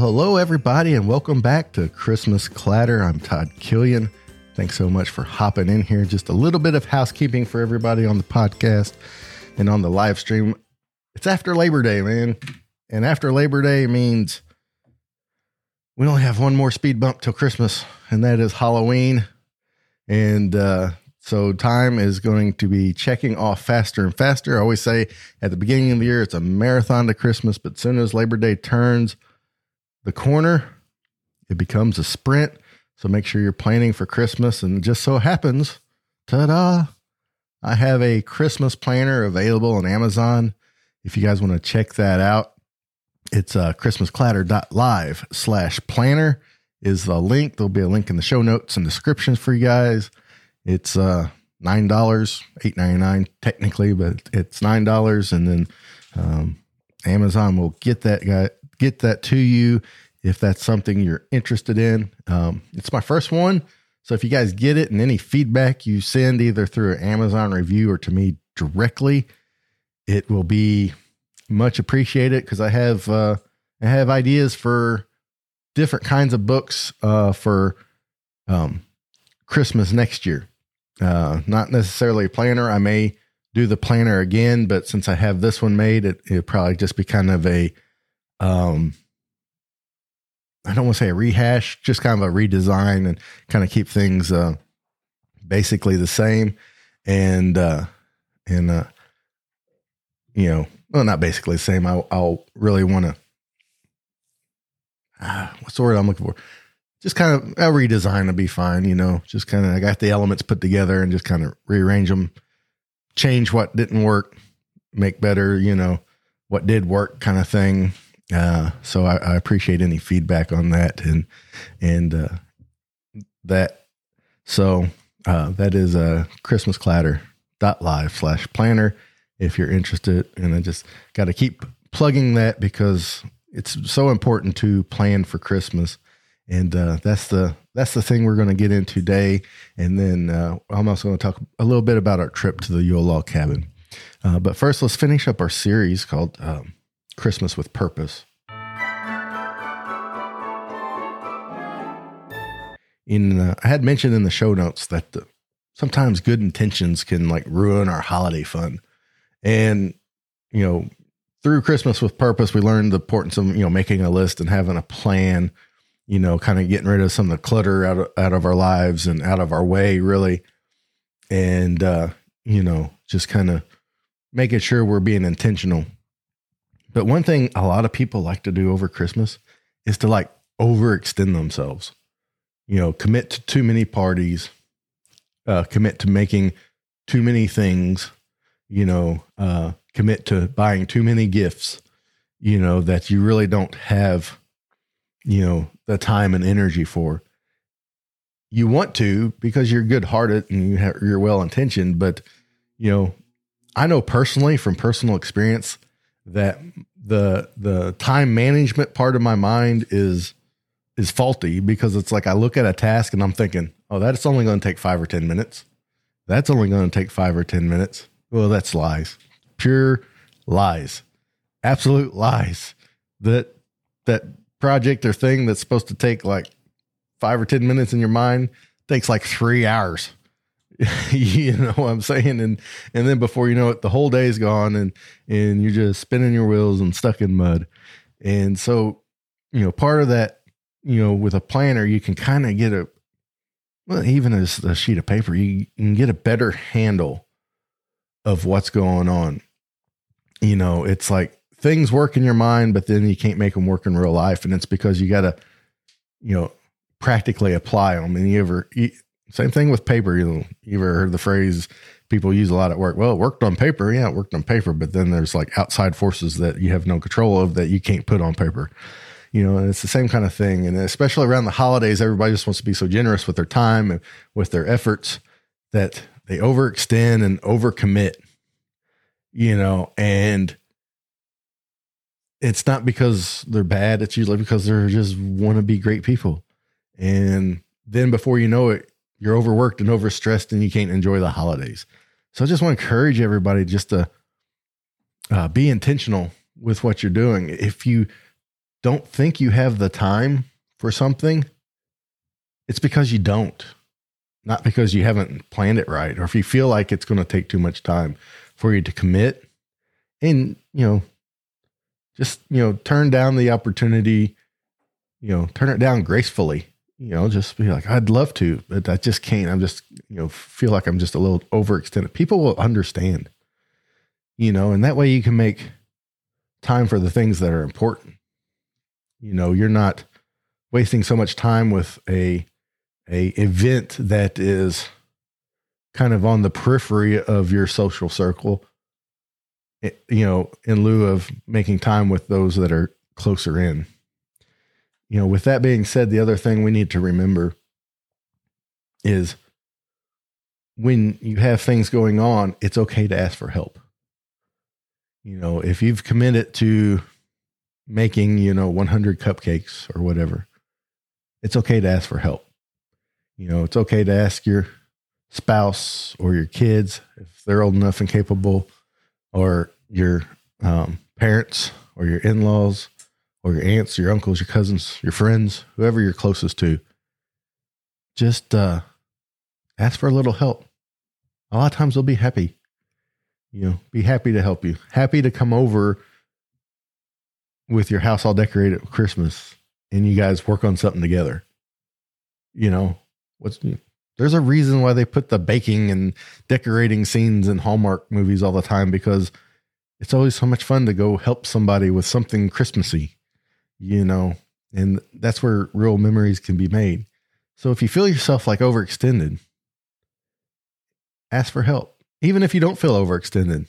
hello, everybody, and welcome back to Christmas Clatter. I'm Todd Killian. Thanks so much for hopping in here. Just a little bit of housekeeping for everybody on the podcast and on the live stream. It's after Labor Day, man. And after Labor Day means we only have one more speed bump till Christmas, and that is Halloween. And uh, so time is going to be checking off faster and faster. I always say at the beginning of the year, it's a marathon to Christmas, but soon as Labor Day turns, the corner, it becomes a sprint. So make sure you're planning for Christmas. And just so happens, ta da, I have a Christmas planner available on Amazon. If you guys want to check that out, it's uh, christmasclatter.live slash planner is the link. There'll be a link in the show notes and descriptions for you guys. It's uh, $9, $8.99 technically, but it's $9. And then um, Amazon will get that guy get that to you if that's something you're interested in. Um, it's my first one. So if you guys get it and any feedback you send either through an Amazon review or to me directly, it will be much appreciated because I have uh, I have ideas for different kinds of books uh, for um, Christmas next year. Uh, not necessarily a planner. I may do the planner again, but since I have this one made, it it'll probably just be kind of a um I don't want to say a rehash, just kind of a redesign and kind of keep things uh basically the same and uh and uh you know, well not basically the same. I I'll really want to ah, what's the word I'm looking for? Just kind of a redesign to be fine, you know. Just kind of I got the elements put together and just kind of rearrange them, change what didn't work, make better, you know, what did work kind of thing uh, so I, I, appreciate any feedback on that and and uh, that. So uh, that is a Christmas clatter dot live slash planner if you're interested. And I just got to keep plugging that because it's so important to plan for Christmas. And uh, that's the that's the thing we're going to get in today. And then uh, I'm also going to talk a little bit about our trip to the Yule Log Cabin. Uh, but first, let's finish up our series called um, Christmas with Purpose. In uh, I had mentioned in the show notes that the, sometimes good intentions can like ruin our holiday fun, and you know through Christmas with Purpose, we learned the importance of you know making a list and having a plan. You know, kind of getting rid of some of the clutter out of, out of our lives and out of our way, really, and uh, you know, just kind of making sure we're being intentional but one thing a lot of people like to do over Christmas is to like overextend themselves. You know, commit to too many parties, uh, commit to making too many things, you know, uh, commit to buying too many gifts, you know, that you really don't have, you know, the time and energy for. You want to because you're good hearted and you have, you're well intentioned, but, you know, I know personally from personal experience that the the time management part of my mind is is faulty because it's like I look at a task and I'm thinking, oh, that's only going to take five or ten minutes. That's only going to take five or ten minutes. Well, that's lies, pure lies, absolute lies. That that project or thing that's supposed to take like five or ten minutes in your mind takes like three hours. you know what I'm saying? And and then before you know it, the whole day's gone and and you're just spinning your wheels and stuck in mud. And so, you know, part of that, you know, with a planner, you can kind of get a well, even as a sheet of paper, you can get a better handle of what's going on. You know, it's like things work in your mind, but then you can't make them work in real life. And it's because you got to, you know, practically apply them. And you ever, you, same thing with paper. You know, you ever heard the phrase people use a lot at work? Well, it worked on paper. Yeah, it worked on paper, but then there's like outside forces that you have no control of that you can't put on paper. You know, and it's the same kind of thing. And especially around the holidays, everybody just wants to be so generous with their time and with their efforts that they overextend and overcommit. You know, and it's not because they're bad. It's usually because they're just want to be great people. And then before you know it, you're overworked and overstressed and you can't enjoy the holidays. So I just want to encourage everybody just to uh, be intentional with what you're doing. If you don't think you have the time for something, it's because you don't, not because you haven't planned it right, or if you feel like it's going to take too much time for you to commit. And, you know, just, you know, turn down the opportunity, you know, turn it down gracefully. You know, just be like, I'd love to, but I just can't. I'm just, you know, feel like I'm just a little overextended. People will understand, you know, and that way you can make time for the things that are important. You know, you're not wasting so much time with a a event that is kind of on the periphery of your social circle eh, you know in lieu of making time with those that are closer in you know with that being said the other thing we need to remember is when you have things going on it's okay to ask for help you know if you've committed to making you know 100 cupcakes or whatever it's okay to ask for help. You know, it's okay to ask your spouse or your kids if they're old enough and capable, or your um, parents or your in laws or your aunts, your uncles, your cousins, your friends, whoever you're closest to. Just uh, ask for a little help. A lot of times they'll be happy. You know, be happy to help you, happy to come over with your house all decorated for Christmas and you guys work on something together. You know, what's there's a reason why they put the baking and decorating scenes in Hallmark movies all the time because it's always so much fun to go help somebody with something Christmassy, you know, and that's where real memories can be made. So if you feel yourself like overextended, ask for help. Even if you don't feel overextended,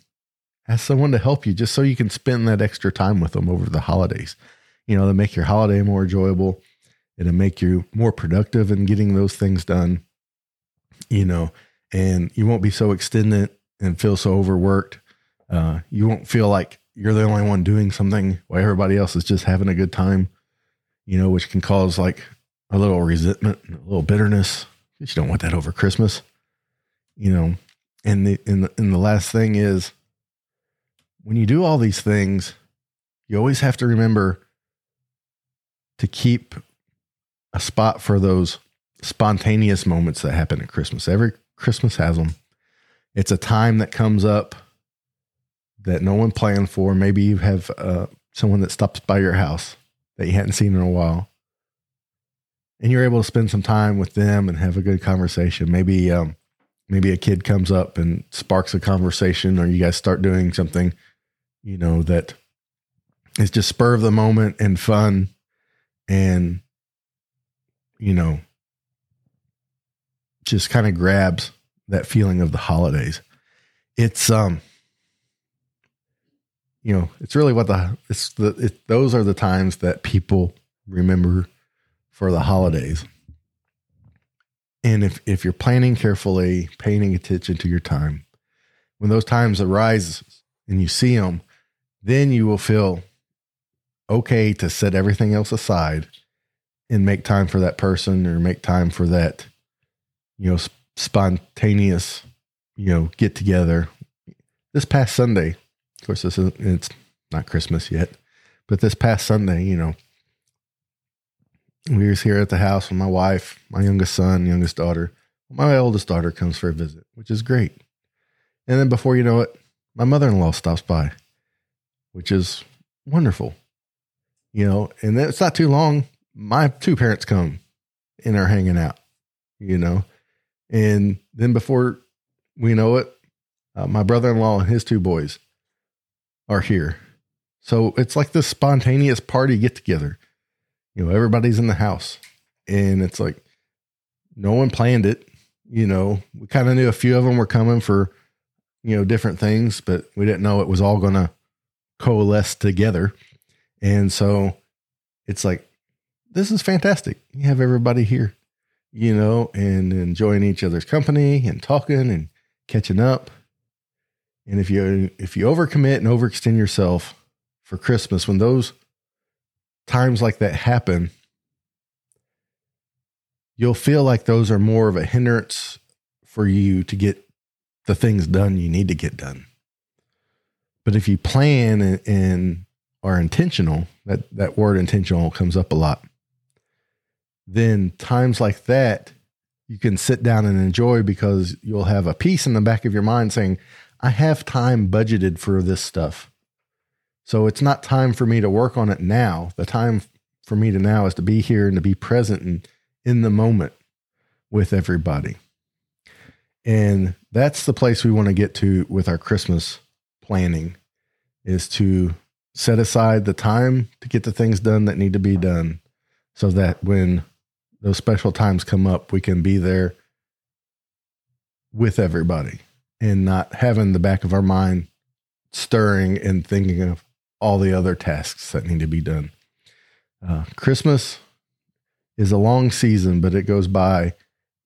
ask someone to help you just so you can spend that extra time with them over the holidays you know, to make your holiday more enjoyable and to make you more productive in getting those things done, you know, and you won't be so extended and feel so overworked. Uh, you won't feel like you're the only one doing something while everybody else is just having a good time, you know, which can cause like a little resentment, a little bitterness. You don't want that over Christmas, you know. And the and the, and the last thing is when you do all these things, you always have to remember to keep a spot for those spontaneous moments that happen at Christmas. Every Christmas has them. It's a time that comes up that no one planned for. Maybe you have uh, someone that stops by your house that you hadn't seen in a while, and you're able to spend some time with them and have a good conversation. Maybe, um, maybe a kid comes up and sparks a conversation, or you guys start doing something, you know, that is just spur of the moment and fun and you know just kind of grabs that feeling of the holidays it's um you know it's really what the it's the it, those are the times that people remember for the holidays and if if you're planning carefully paying attention to your time when those times arise and you see them then you will feel okay to set everything else aside and make time for that person or make time for that, you know, spontaneous, you know, get together. This past Sunday, of course, this is it's not Christmas yet, but this past Sunday, you know, we was here at the house with my wife, my youngest son, youngest daughter. My oldest daughter comes for a visit, which is great. And then before you know it, my mother in law stops by, which is wonderful you know, and then it's not too long. My two parents come and are hanging out, you know, and then before we know it, uh, my brother in law and his two boys are here. So it's like this spontaneous party get together. You know, everybody's in the house and it's like no one planned it. You know, we kind of knew a few of them were coming for, you know, different things, but we didn't know it was all going to coalesce together. And so it's like, this is fantastic. You have everybody here, you know, and enjoying each other's company and talking and catching up. And if you if you overcommit and overextend yourself for Christmas, when those times like that happen, you'll feel like those are more of a hindrance for you to get the things done you need to get done. But if you plan and, and are intentional, that, that word intentional comes up a lot, then times like that, you can sit down and enjoy because you'll have a piece in the back of your mind saying, I have time budgeted for this stuff. So it's not time for me to work on it now. The time for me to now is to be here and to be present and in the moment with everybody. And that's the place we want to get to with our Christmas planning is to set aside the time to get the things done that need to be done so that when those special times come up, we can be there with everybody and not having the back of our mind stirring and thinking of all the other tasks that need to be done. Uh, Christmas is a long season, but it goes by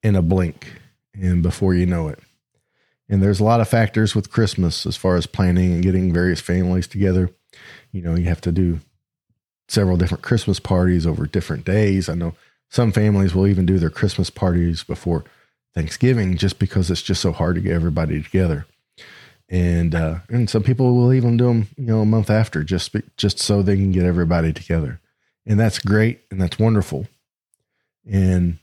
in a blink and before you know it. And there's a lot of factors with Christmas as far as planning and getting various families together. You know, you have to do several different Christmas parties over different days. I know some families will even do their Christmas parties before Thanksgiving just because it's just so hard to get everybody together. And uh, and some people will even do them, you know, a month after just just so they can get everybody together. And that's great and that's wonderful. And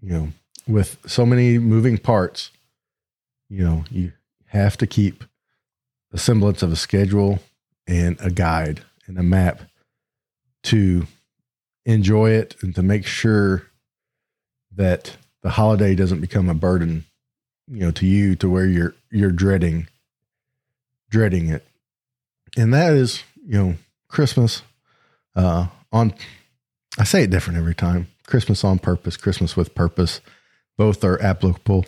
you know, with so many moving parts, you know, you have to keep a semblance of a schedule and a guide and a map to enjoy it and to make sure that the holiday doesn't become a burden, you know, to you to where you're you're dreading dreading it. And that is, you know, Christmas uh on I say it different every time. Christmas on purpose, Christmas with purpose. Both are applicable.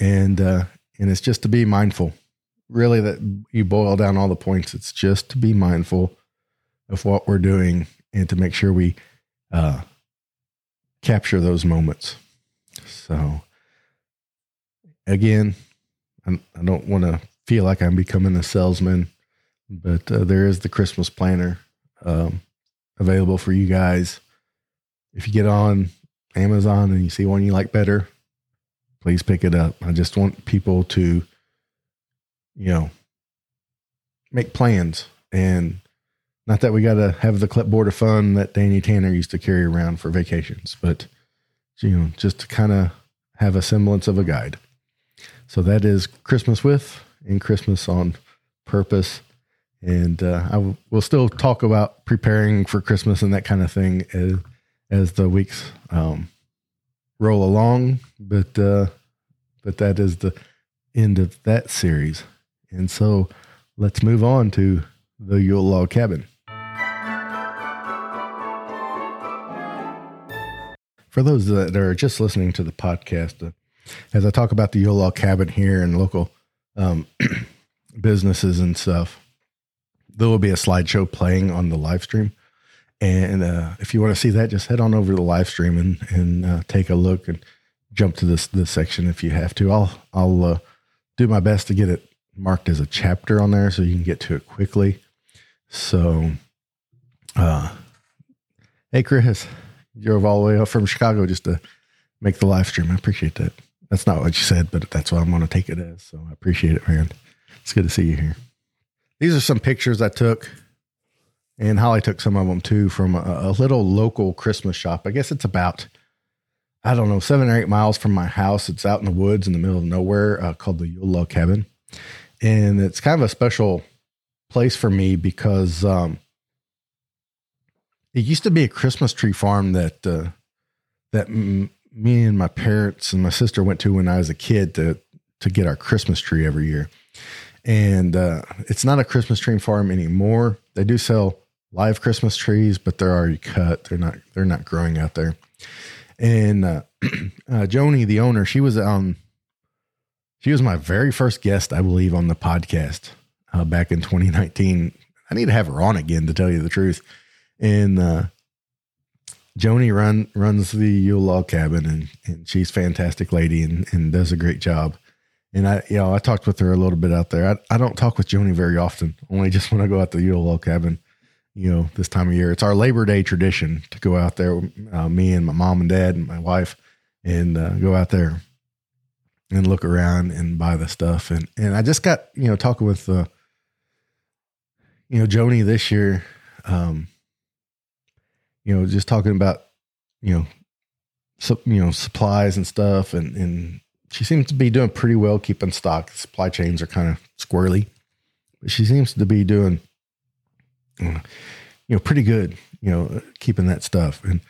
And uh and it's just to be mindful. Really that you boil down all the points, it's just to be mindful of what we're doing and to make sure we uh, capture those moments. So, again, I do not want to feel like I'm becoming a salesman, but uh, there is the Christmas planner um, available for you guys. If you get on Amazon and you see one you like better, please pick it up. I just want people to, you know, make plans and not that we got to have the clipboard of fun that Danny Tanner used to carry around for vacations, but you know, just to kind of have a semblance of a guide. So that is Christmas with and Christmas on purpose. And uh, I w- will still talk about preparing for Christmas and that kind of thing as, as the weeks um, roll along. But uh, but that is the end of that series. And so let's move on to the Yule Log Cabin. For those that are just listening to the podcast, uh, as I talk about the Log Cabin here and local um, businesses and stuff, there will be a slideshow playing on the live stream. And uh, if you want to see that, just head on over to the live stream and, and uh, take a look and jump to this this section if you have to. I'll I'll uh, do my best to get it marked as a chapter on there so you can get to it quickly. So, uh, hey Chris, drove all the way up from Chicago just to make the live stream. I appreciate that. That's not what you said, but that's what I'm going to take it as. So I appreciate it, man. It's good to see you here. These are some pictures I took, and Holly took some of them too from a, a little local Christmas shop. I guess it's about, I don't know, seven or eight miles from my house. It's out in the woods in the middle of nowhere uh, called the Yule Log Cabin. And it's kind of a special place for me because um, it used to be a Christmas tree farm that uh, that m- me and my parents and my sister went to when I was a kid to to get our Christmas tree every year. And uh, it's not a Christmas tree farm anymore. They do sell live Christmas trees, but they're already cut. They're not they're not growing out there. And uh, uh, Joni, the owner, she was um she was my very first guest, I believe, on the podcast uh, back in 2019. I need to have her on again to tell you the truth and uh, Joni run runs the Yule Log Cabin, and and she's fantastic lady and and does a great job. And I, you know, I talked with her a little bit out there. I, I don't talk with Joni very often, only just when I go out to the Yule Log Cabin. You know, this time of year, it's our Labor Day tradition to go out there. Uh, me and my mom and dad and my wife, and uh, go out there and look around and buy the stuff. And and I just got you know talking with uh, you know, Joni this year, um, you know, just talking about, you know, so, you know, supplies and stuff. And, and she seems to be doing pretty well keeping stock. Supply chains are kind of squirrely, but she seems to be doing, you know, pretty good, you know, keeping that stuff. And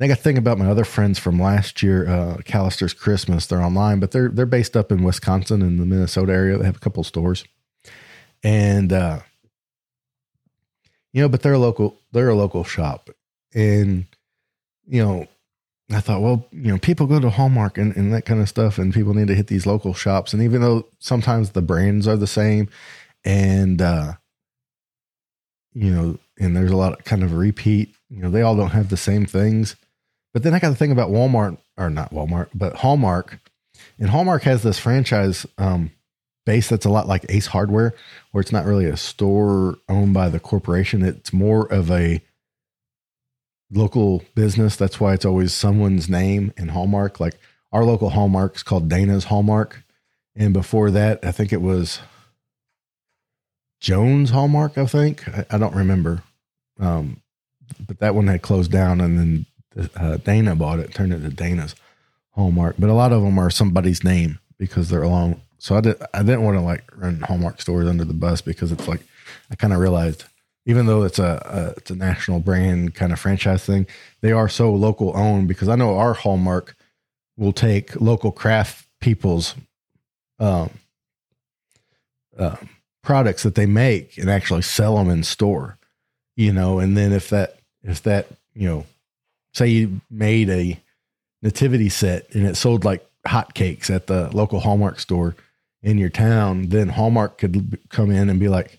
I got to think about my other friends from last year, uh, Callister's Christmas. They're online, but they're, they're based up in Wisconsin in the Minnesota area. They have a couple stores and, uh, you know, but they're a local, they're a local shop and, you know, I thought, well, you know, people go to Hallmark and, and that kind of stuff, and people need to hit these local shops. And even though sometimes the brands are the same, and uh, you know, and there's a lot of kind of repeat, you know, they all don't have the same things. But then I got to think about Walmart, or not Walmart, but Hallmark, and Hallmark has this franchise um, base that's a lot like Ace Hardware, where it's not really a store owned by the corporation; it's more of a local business. That's why it's always someone's name in Hallmark. Like our local Hallmark is called Dana's Hallmark. And before that, I think it was Jones Hallmark, I think. I, I don't remember. Um, but that one had closed down and then uh, Dana bought it, turned it to Dana's Hallmark. But a lot of them are somebody's name because they're along. So I, did, I didn't want to like run Hallmark stores under the bus because it's like, I kind of realized even though it's a, a, it's a national brand kind of franchise thing, they are so local owned because I know our Hallmark will take local craft people's um, uh, products that they make and actually sell them in store, you know. And then if that if that you know, say you made a nativity set and it sold like hotcakes at the local Hallmark store in your town, then Hallmark could come in and be like,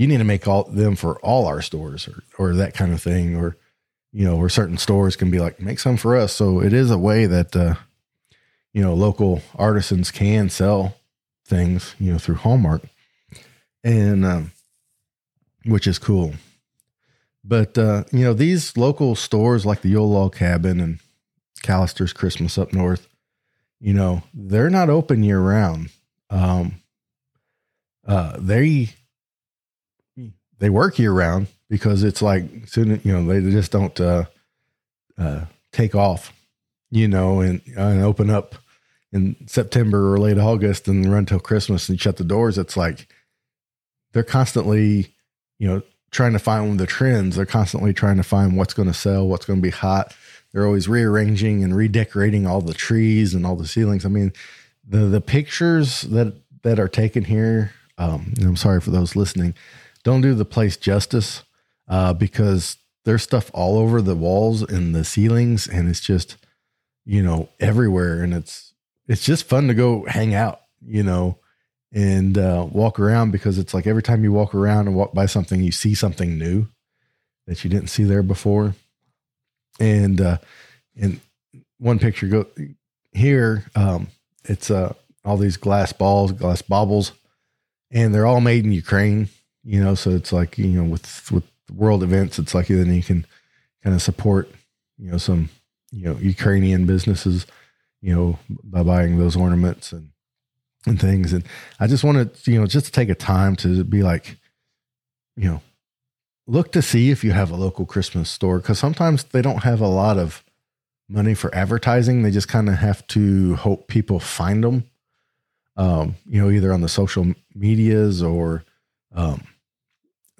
you need to make all them for all our stores or, or that kind of thing. Or, you know, where certain stores can be like, make some for us. So it is a way that, uh, you know, local artisans can sell things, you know, through Hallmark and, um, which is cool. But, uh, you know, these local stores like the Yule Log Cabin and Callister's Christmas up north, you know, they're not open year round. Um, uh, they they work year round because it's like soon you know they just don't uh, uh, take off, you know, and, and open up in September or late August and run till Christmas and shut the doors. It's like they're constantly, you know, trying to find the trends. They're constantly trying to find what's going to sell, what's going to be hot. They're always rearranging and redecorating all the trees and all the ceilings. I mean, the the pictures that that are taken here. Um, I'm sorry for those listening don't do the place justice uh, because there's stuff all over the walls and the ceilings, and it's just you know everywhere, and it's it's just fun to go hang out, you know, and uh, walk around because it's like every time you walk around and walk by something, you see something new that you didn't see there before, and uh, and one picture go here, um, it's uh all these glass balls, glass baubles, and they're all made in Ukraine you know, so it's like, you know, with, with world events, it's like then you can kind of support, you know, some, you know, Ukrainian businesses, you know, by buying those ornaments and, and things. And I just wanted, you know, just to take a time to be like, you know, look to see if you have a local Christmas store because sometimes they don't have a lot of money for advertising. They just kind of have to hope people find them, um, you know, either on the social medias or, um,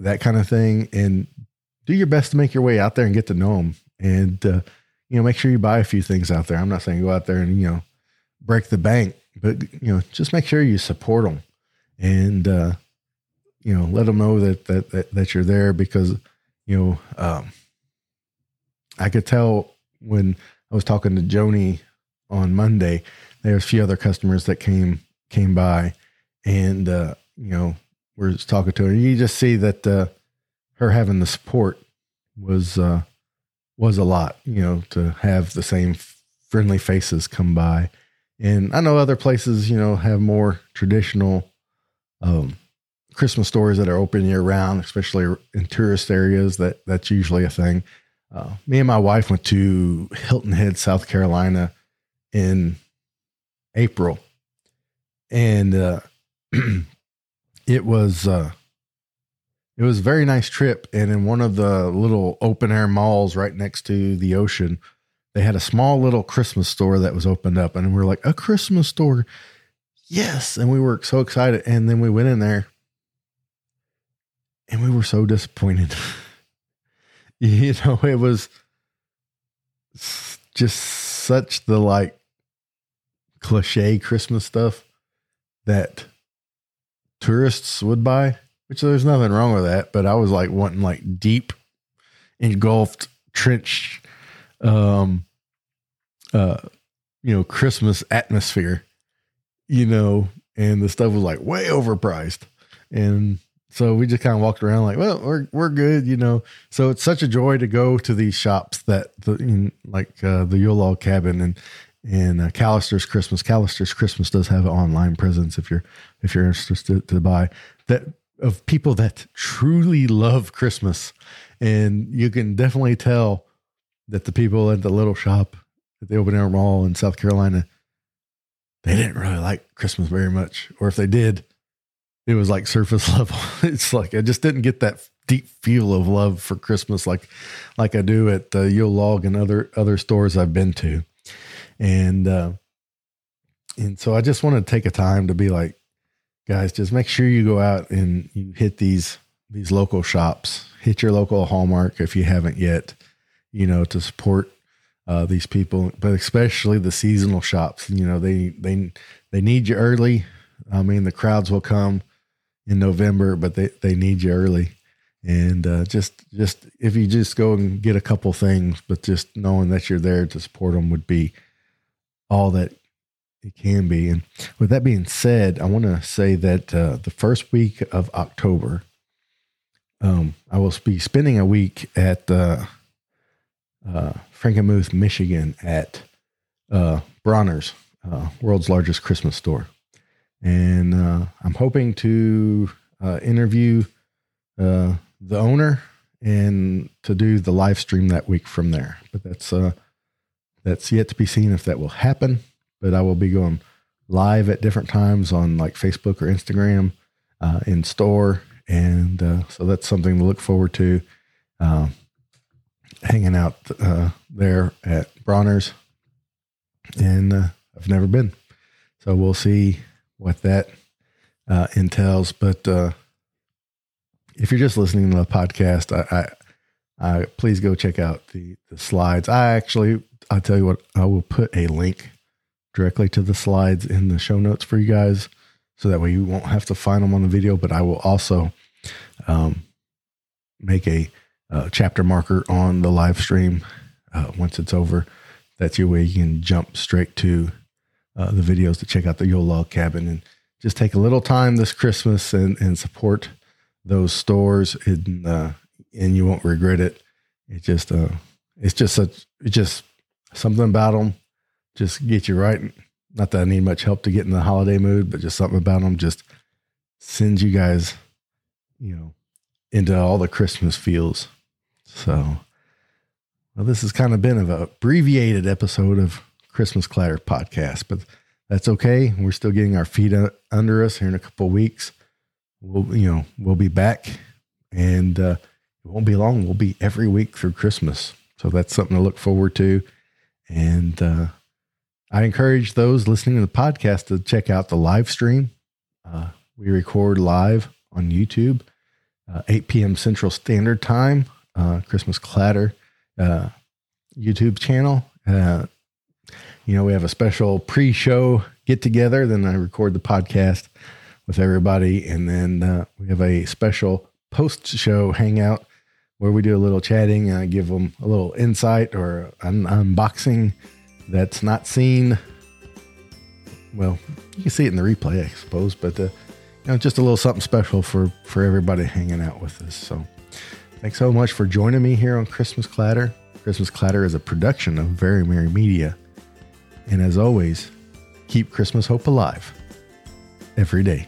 that kind of thing, and do your best to make your way out there and get to know them. And uh, you know, make sure you buy a few things out there. I'm not saying go out there and you know break the bank, but you know, just make sure you support them and uh, you know let them know that that that, that you're there because you know um, I could tell when I was talking to Joni on Monday. There There's a few other customers that came came by, and uh, you know we're talking to her. You just see that uh, her having the support was uh, was a lot. You know, to have the same friendly faces come by, and I know other places, you know, have more traditional um, Christmas stores that are open year round, especially in tourist areas. That that's usually a thing. Uh, me and my wife went to Hilton Head, South Carolina, in April, and uh, it was uh, it was a very nice trip. And in one of the little open air malls right next to the ocean, they had a small little Christmas store that was opened up. And we were like, a Christmas store. Yes. And we were so excited. And then we went in there and we were so disappointed. you know, it was just such the like cliche Christmas stuff that tourists would buy, which there's nothing wrong with that. But I was like wanting like deep, engulfed trench, um, uh, you know, Christmas atmosphere, you know, and the stuff was like way overpriced. And so we just kind of walked around like, well, we're we're good, you know. So it's such a joy to go to these shops that the in, like uh, the Yule Log Cabin and and uh, Callister's Christmas. Callister's Christmas does have an online presence if you're if you're interested to buy that of people that truly love Christmas, and you can definitely tell that the people at the little shop at the open air mall in South Carolina they didn't really like Christmas very much, or if they did, it was like surface level. it's like I just didn't get that deep feel of love for Christmas like like I do at uh, Yule Log and other other stores I've been to, and uh, and so I just want to take a time to be like, guys, just make sure you go out and you hit these these local shops, hit your local Hallmark if you haven't yet, you know, to support uh, these people, but especially the seasonal shops. You know, they they they need you early. I mean, the crowds will come in November, but they, they need you early. And uh, just just if you just go and get a couple things, but just knowing that you're there to support them would be all that it can be. And with that being said, I want to say that uh, the first week of October, um, I will be spending a week at uh, uh, Frankenmuth, Michigan, at uh, Bronner's, uh, world's largest Christmas store and uh, I'm hoping to uh, interview uh, the owner and to do the live stream that week from there. But that's that's yet to be seen if that will happen. But I will be going live at different times on like Facebook or Instagram uh, in store, and uh, so that's something to look forward to. hanging out there at Bronner's, and I've never been, so we'll see what that uh, entails. But uh, if you're just listening to the podcast, I, I, please go check out the the slides. I actually, I'll tell you what, I will put a link directly to the slides in the show notes for you guys, so that way you won't have to find them on the video. But I will also um, make a uh, chapter marker on the live stream uh, once it's over. That's your way you can jump straight to uh, the videos to check out the Yule Log Cabin and just take a little time this Christmas and, and support those stores in uh, and you won't regret it. It just uh, it's just such it's just something about them just get you right. Not that I need much help to get in the holiday mood, but just something about them just sends you guys, you know, into all the Christmas feels. So, well, this has kind of been an abbreviated episode of Christmas Clatter podcast, but that's okay. We're still getting our feet under us here in a couple of weeks. We'll, you know, we'll be back and uh, won't be long. We'll be every week through Christmas. So that's something to look forward to. And uh, I encourage those listening to the podcast to check out the live stream. Uh, we record live on YouTube, uh, 8 p.m. Central Standard Time, uh, Christmas Clatter uh, YouTube channel. Uh, you know, we have a special pre show get together. Then I record the podcast with everybody. And then we have a special post show hangout where we do a little chatting and I give them a little insight or an unboxing that's not seen. Well, you can see it in the replay, I suppose, but uh, you know, just a little something special for for everybody hanging out with us. So, thanks so much for joining me here on Christmas Clatter. Christmas Clatter is a production of Very Merry Media. And as always, keep Christmas hope alive every day.